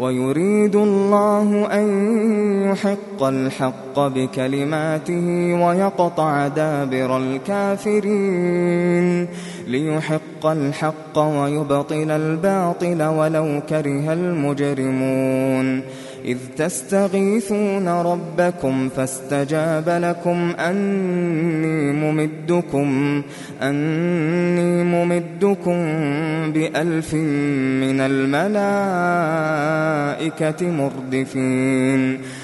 ويريد الله أن يحق الحق بكلماته ويقطع دابر الكافرين ليحق الحق ويبطل الباطل ولو كره المجرمون إذ تستغيثون ربكم فاستجاب لكم أني ممدكم أني ممدكم بألف من الملائكة مردفين.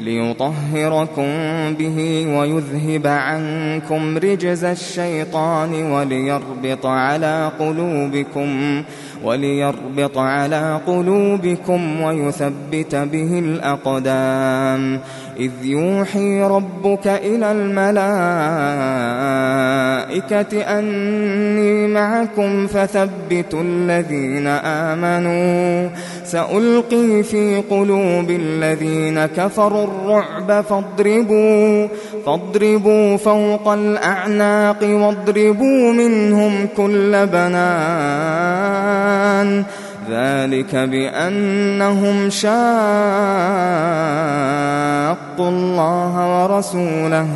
ليطهركم به ويذهب عنكم رجز الشيطان وليربط على قلوبكم وليربط على قلوبكم ويثبت به الأقدام إذ يوحي ربك إلى الملائكة أني معكم فثبتوا الذين آمنوا. سألقي في قلوب الذين كفروا الرعب فاضربوا فاضربوا فوق الأعناق واضربوا منهم كل بنان. ذلك بأنهم شاقوا الله ورسوله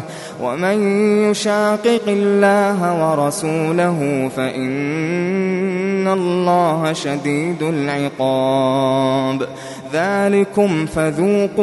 ومن يشاقق الله ورسوله فإن الله شديد العقاب ذلكم فذوقوه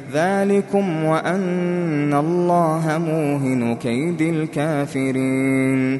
ذلكم وأن الله موهن كيد الكافرين.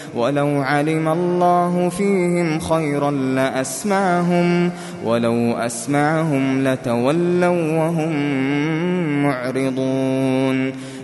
ولو علم الله فيهم خيرا لأسمعهم ولو أسمعهم لتولوا وهم معرضون.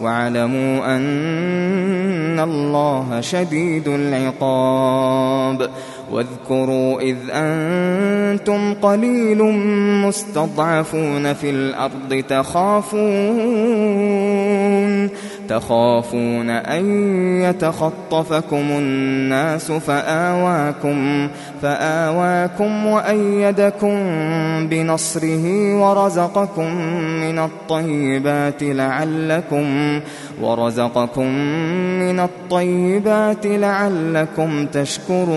واعلموا أن الله شديد العقاب. واذكروا إذ أنتم قليل مستضعفون في الأرض تخافون. تخافون أن يتخطفكم الناس فآواكم فآواكم وأيدكم بنصره ورزقكم من الطيبات لعلكم ورزقكم من الطيبات لعلكم تشكرون.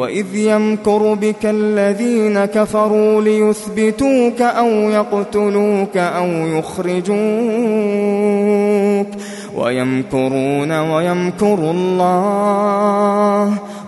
وإذ يمكر بك الذين كفروا ليثبتوك أو يقتلوك أو يخرجوك ويمكرون ويمكر الله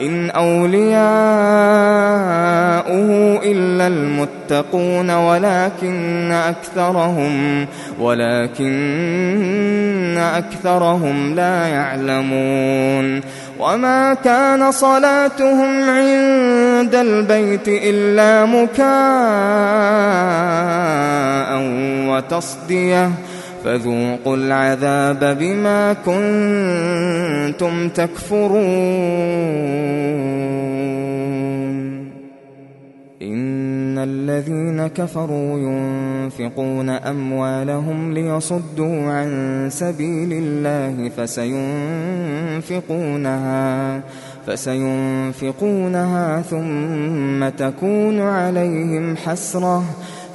إن أولياؤه إلا المتقون ولكن أكثرهم ولكن أكثرهم لا يعلمون وما كان صلاتهم عند البيت إلا مكاء وتصدية فذوقوا العذاب بما كنتم تكفرون. إن الذين كفروا ينفقون أموالهم ليصدوا عن سبيل الله فسينفقونها فسينفقونها ثم تكون عليهم حسرة.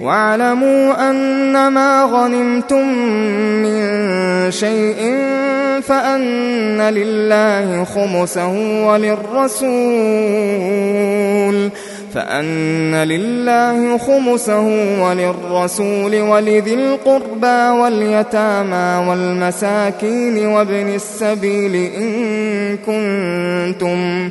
واعلموا أن ما غنمتم من شيء فأن لله خمسه وللرسول فأن لله خمسه وللرسول ولذي القربى واليتامى والمساكين وابن السبيل إن كنتم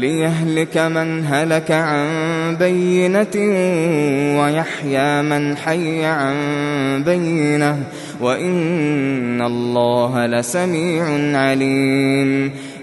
ليهلك من هلك عن بينة ويحيى من حي عن بينة. وإن الله لسميع عليم.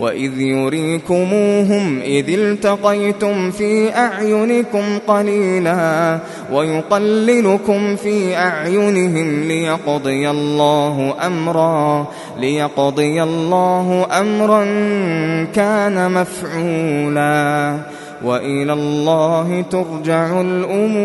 وإذ يريكموهم إذ التقيتم في أعينكم قليلا ويقللكم في أعينهم ليقضي الله أمرا ليقضي الله أمرا كان مفعولا وإلى الله ترجع الأمور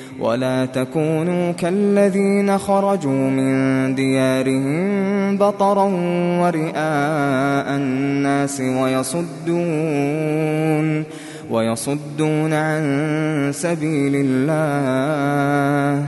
ولا تكونوا كالذين خرجوا من ديارهم بطرا ورئاء الناس ويصدون ويصدون عن سبيل الله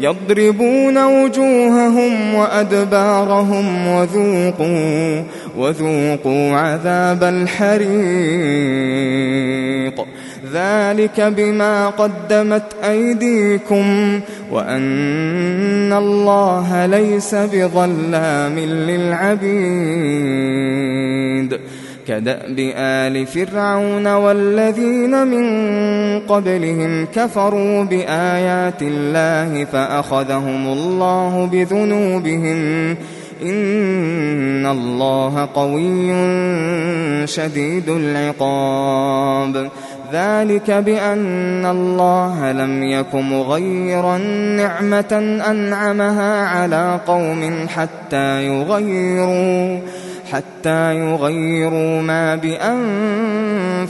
يضربون وجوههم وأدبارهم وذوقوا وذوقوا عذاب الحريق. ذلك بما قدمت أيديكم وأن الله ليس بظلام للعبيد. كدأب آل فرعون والذين من قبلهم كفروا بآيات الله فأخذهم الله بذنوبهم إن الله قوي شديد العقاب. ذلك بأن الله لم يك مغيرا نعمة أنعمها على قوم حتى يغيروا. حتى يغيروا ما بأنفسهم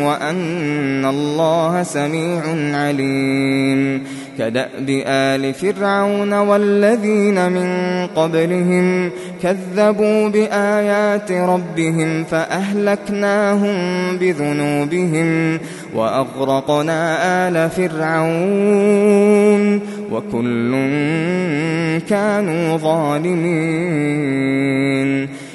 وأن الله سميع عليم. كدأب آل فرعون والذين من قبلهم كذبوا بآيات ربهم فأهلكناهم بذنوبهم وأغرقنا آل فرعون وكل كانوا ظالمين.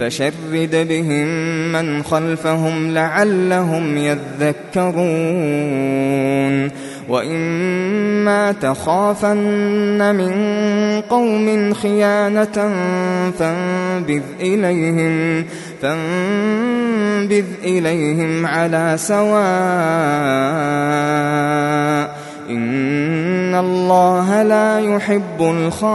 فشرد بهم من خلفهم لعلهم يذكرون وإما تخافن من قوم خيانة فانبذ إليهم فانبذ إليهم على سواء إن الله لا يحب الخائنين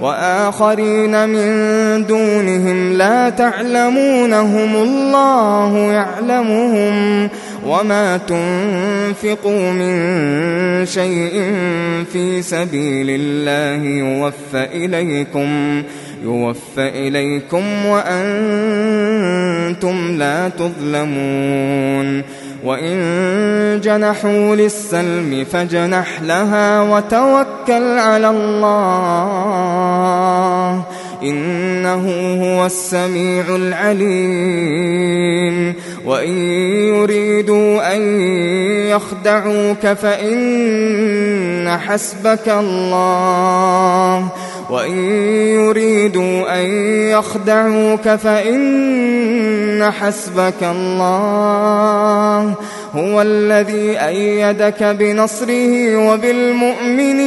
وآخرين من دونهم لا تعلمونهم الله يعلمهم وما تنفقوا من شيء في سبيل الله يوفى إليكم يوفى إليكم وأنتم لا تظلمون وإن جنحوا للسلم فجنح لها وتوكل على الله. إنه هو السميع العليم. وإن يريدوا أن يخدعوك فإن حسبك الله. وإن يريدوا أن يخدعوك فإن حسبك الله. هو الذي أيدك بنصره وبالمؤمنين.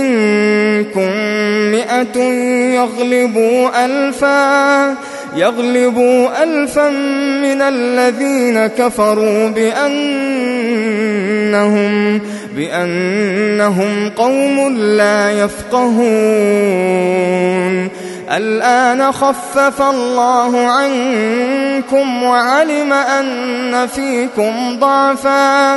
منكم مئة يغلبوا ألفا يغلبوا ألفا من الذين كفروا بأنهم بأنهم قوم لا يفقهون. الآن خفف الله عنكم وعلم أن فيكم ضعفا.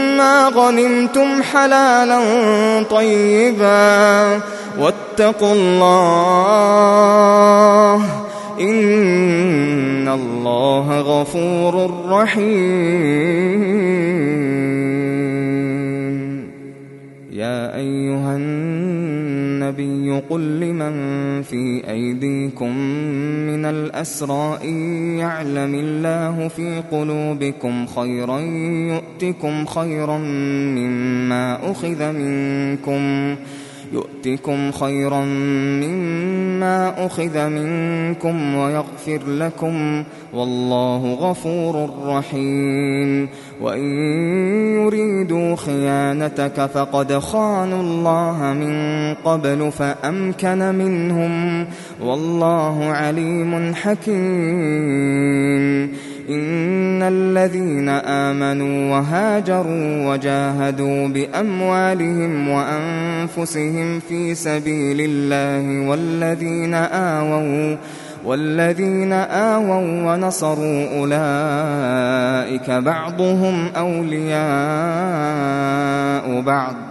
غنمتم حلالا طيبا واتقوا الله إن الله غفور رحيم. يا أيها النبي قل لمن في أيديكم من الأسرى إن يعلم الله في قلوبكم خيرا يؤتكم خيرا مما أخذ منكم يؤتكم خيرا مما أخذ منكم ويغفر لكم والله غفور رحيم وإن يريدوا خيانتك فقد خانوا الله من قبل فأمكن منهم والله عليم حكيم إن الذين آمنوا وهاجروا وجاهدوا بأموالهم وأنفسهم في سبيل الله والذين آووا والذين آووا ونصروا أولئك بعضهم أولياء بعض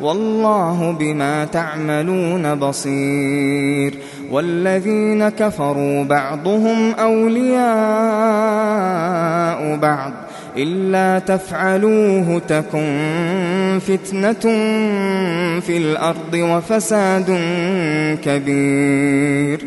والله بما تعملون بصير والذين كفروا بعضهم أولياء بعض إلا تفعلوه تكن فتنة في الأرض وفساد كبير